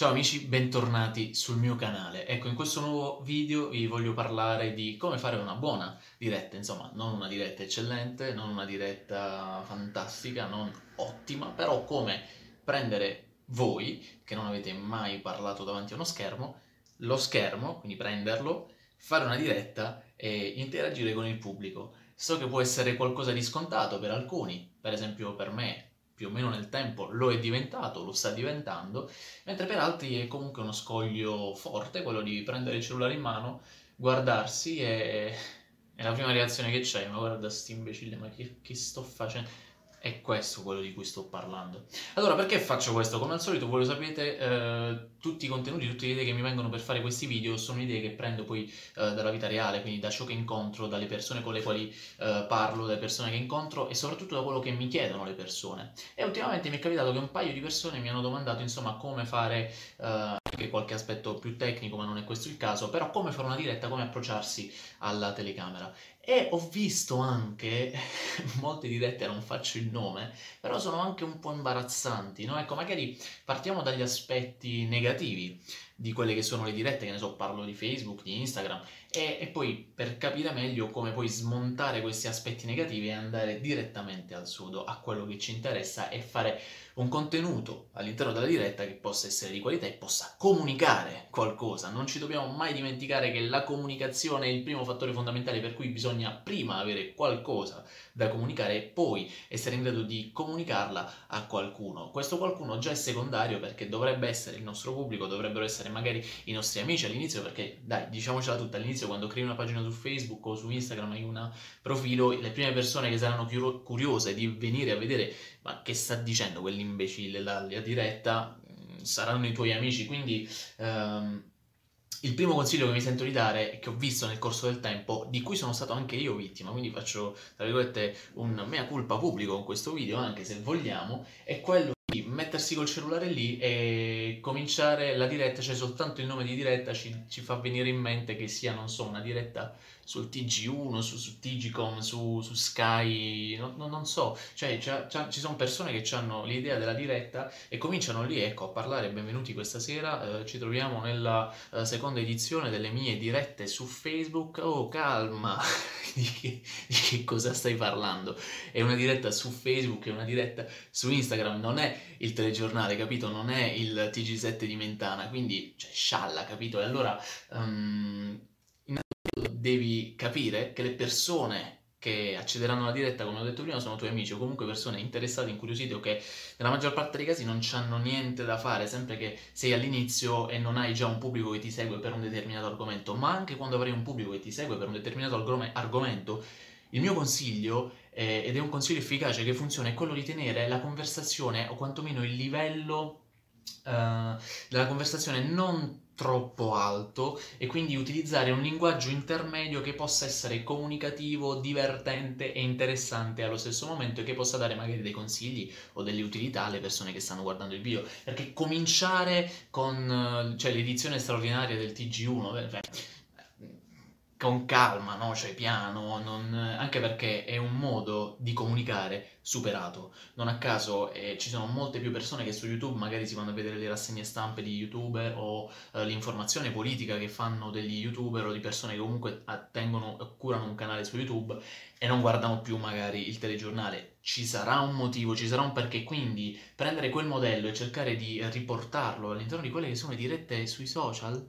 Ciao amici, bentornati sul mio canale. Ecco, in questo nuovo video vi voglio parlare di come fare una buona diretta, insomma, non una diretta eccellente, non una diretta fantastica, non ottima, però come prendere voi, che non avete mai parlato davanti a uno schermo, lo schermo, quindi prenderlo, fare una diretta e interagire con il pubblico. So che può essere qualcosa di scontato per alcuni, per esempio per me più o meno nel tempo lo è diventato, lo sta diventando, mentre per altri è comunque uno scoglio forte quello di prendere il cellulare in mano, guardarsi e, e la prima reazione che c'è, ma guarda sti imbecille, ma che, che sto facendo? È questo quello di cui sto parlando. Allora, perché faccio questo? Come al solito, voi lo sapete, eh, tutti i contenuti, tutte le idee che mi vengono per fare questi video sono idee che prendo poi eh, dalla vita reale, quindi da ciò che incontro, dalle persone con le quali eh, parlo, dalle persone che incontro e soprattutto da quello che mi chiedono le persone. E ultimamente mi è capitato che un paio di persone mi hanno domandato, insomma, come fare eh, anche qualche aspetto più tecnico, ma non è questo il caso, però come fare una diretta, come approcciarsi alla telecamera. E ho visto anche molte dirette, non faccio il nome, però sono anche un po' imbarazzanti, no? Ecco, magari partiamo dagli aspetti negativi di quelle che sono le dirette, che ne so, parlo di Facebook, di Instagram, e, e, poi per capire meglio come poi smontare questi aspetti negativi e andare direttamente al sudo, a quello che ci interessa e fare un contenuto all'interno della diretta che possa essere di qualità e possa comunicare qualcosa. Non ci dobbiamo mai dimenticare che la comunicazione è il primo fattore fondamentale per cui bisogna prima avere qualcosa da comunicare e poi essere in grado di comunicarla a qualcuno. Questo qualcuno già è secondario perché dovrebbe essere il nostro pubblico, dovrebbero essere magari i nostri amici all'inizio perché dai, diciamocela tutta all'inizio quando crei una pagina su Facebook o su Instagram hai un profilo, le prime persone che saranno curiose di venire a vedere ma che sta dicendo quell'imbecille la, la diretta mm, saranno i tuoi amici, quindi um, il primo consiglio che mi sento di dare e che ho visto nel corso del tempo, di cui sono stato anche io vittima, quindi faccio, tra virgolette, un mea culpa pubblico con questo video, anche se vogliamo, è quello mettersi col cellulare lì e cominciare la diretta, cioè soltanto il nome di diretta ci, ci fa venire in mente che sia, non so, una diretta sul TG1, su, su TGCom, su, su Sky, no, no, non so, cioè c'ha, c'ha, ci sono persone che hanno l'idea della diretta e cominciano lì, ecco, a parlare, benvenuti questa sera, eh, ci troviamo nella eh, seconda edizione delle mie dirette su Facebook, oh calma, di, che, di che cosa stai parlando? È una diretta su Facebook, è una diretta su Instagram, non è il telegiornale, capito? Non è il TG7 di Mentana, quindi, cioè, scialla, capito? E allora... Um, devi capire che le persone che accederanno alla diretta, come ho detto prima, sono tuoi amici o comunque persone interessate, incuriosite o che nella maggior parte dei casi non hanno niente da fare, sempre che sei all'inizio e non hai già un pubblico che ti segue per un determinato argomento, ma anche quando avrai un pubblico che ti segue per un determinato argomento, il mio consiglio, eh, ed è un consiglio efficace che funziona, è quello di tenere la conversazione o quantomeno il livello uh, della conversazione non troppo alto e quindi utilizzare un linguaggio intermedio che possa essere comunicativo, divertente e interessante allo stesso momento e che possa dare magari dei consigli o delle utilità alle persone che stanno guardando il video. Perché cominciare con cioè, l'edizione straordinaria del TG1, beh, con calma, no? cioè piano, non... anche perché è un modo di comunicare superato. Non a caso eh, ci sono molte più persone che su YouTube magari si vanno a vedere le rassegne stampe di youtuber o eh, l'informazione politica che fanno degli youtuber o di persone che comunque attengono curano un canale su YouTube e non guardano più magari il telegiornale. Ci sarà un motivo, ci sarà un perché, quindi prendere quel modello e cercare di riportarlo all'interno di quelle che sono dirette sui social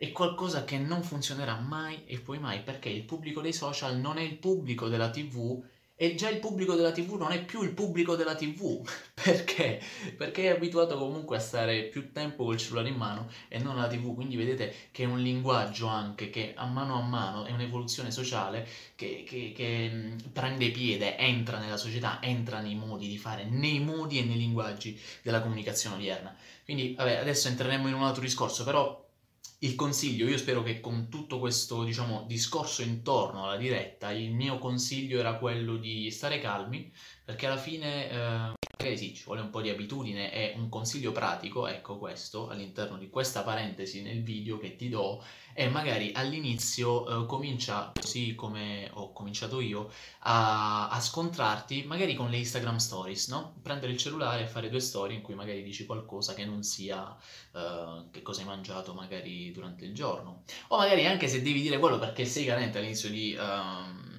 è qualcosa che non funzionerà mai e poi mai perché il pubblico dei social non è il pubblico della tv e già il pubblico della tv non è più il pubblico della tv perché? Perché è abituato comunque a stare più tempo col cellulare in mano e non alla tv quindi vedete che è un linguaggio anche che a mano a mano è un'evoluzione sociale che, che, che prende piede, entra nella società, entra nei modi di fare, nei modi e nei linguaggi della comunicazione odierna. Quindi vabbè adesso entreremo in un altro discorso però il consiglio, io spero che con tutto questo diciamo, discorso intorno alla diretta, il mio consiglio era quello di stare calmi, perché alla fine eh, magari sì, ci vuole un po' di abitudine e un consiglio pratico, ecco questo, all'interno di questa parentesi nel video che ti do, e magari all'inizio eh, comincia, così come ho cominciato io, a, a, scontrarti magari con le Instagram stories, no? Prendere il cellulare e fare due storie in cui magari dici qualcosa che non sia eh, che cosa hai mangiato magari durante il giorno. O magari anche se devi dire quello perché sei carente all'inizio di... Um,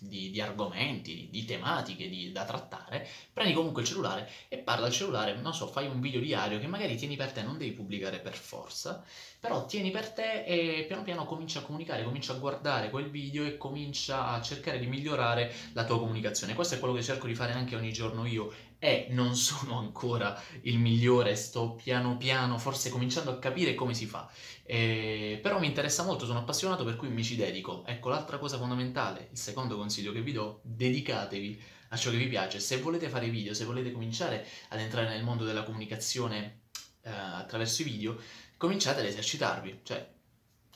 di, di argomenti, di, di tematiche di, da trattare, prendi comunque il cellulare e parla al cellulare, non so, fai un video diario che magari tieni per te, non devi pubblicare per forza, però tieni per te e piano piano comincia a comunicare, comincia a guardare quel video e comincia a cercare di migliorare la tua comunicazione. Questo è quello che cerco di fare anche ogni giorno io e non sono ancora il migliore, sto piano piano forse cominciando a capire come si fa. E, però mi interessa molto, sono appassionato per cui mi ci dedico. Ecco l'altra cosa fondamentale, il secondo consiglio che vi do, dedicatevi a ciò che vi piace. Se volete fare video, se volete cominciare ad entrare nel mondo della comunicazione eh, attraverso i video, cominciate ad esercitarvi, cioè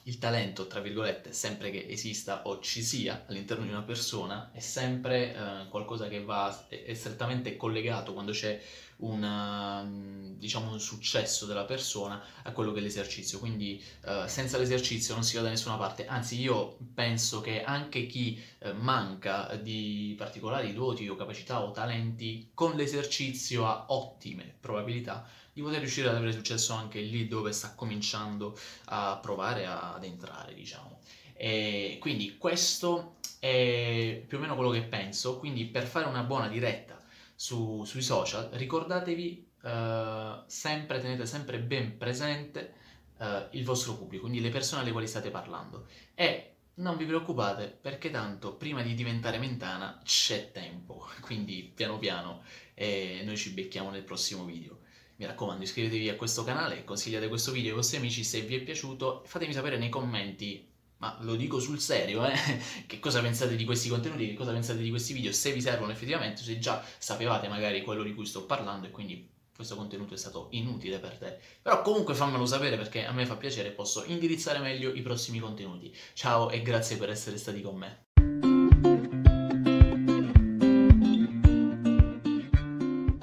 il talento, tra virgolette, sempre che esista o ci sia all'interno di una persona, è sempre eh, qualcosa che va, è, strettamente collegato quando c'è una, diciamo, un successo della persona a quello che è l'esercizio. Quindi eh, senza l'esercizio non si va da nessuna parte. Anzi, io penso che anche chi eh, manca di particolari doti o capacità o talenti, con l'esercizio ha ottime probabilità di poter riuscire ad avere successo anche lì dove sta cominciando a provare ad entrare, diciamo. E quindi questo è più o meno quello che penso, quindi per fare una buona diretta su, sui social ricordatevi uh, sempre, tenete sempre ben presente uh, il vostro pubblico, quindi le persone alle quali state parlando e non vi preoccupate perché tanto prima di diventare mentana c'è tempo, quindi piano piano e noi ci becchiamo nel prossimo video. Mi raccomando iscrivetevi a questo canale, consigliate questo video ai vostri amici se vi è piaciuto, fatemi sapere nei commenti, ma lo dico sul serio, eh? che cosa pensate di questi contenuti, che cosa pensate di questi video, se vi servono effettivamente, se già sapevate magari quello di cui sto parlando e quindi questo contenuto è stato inutile per te. Però comunque fammelo sapere perché a me fa piacere e posso indirizzare meglio i prossimi contenuti. Ciao e grazie per essere stati con me.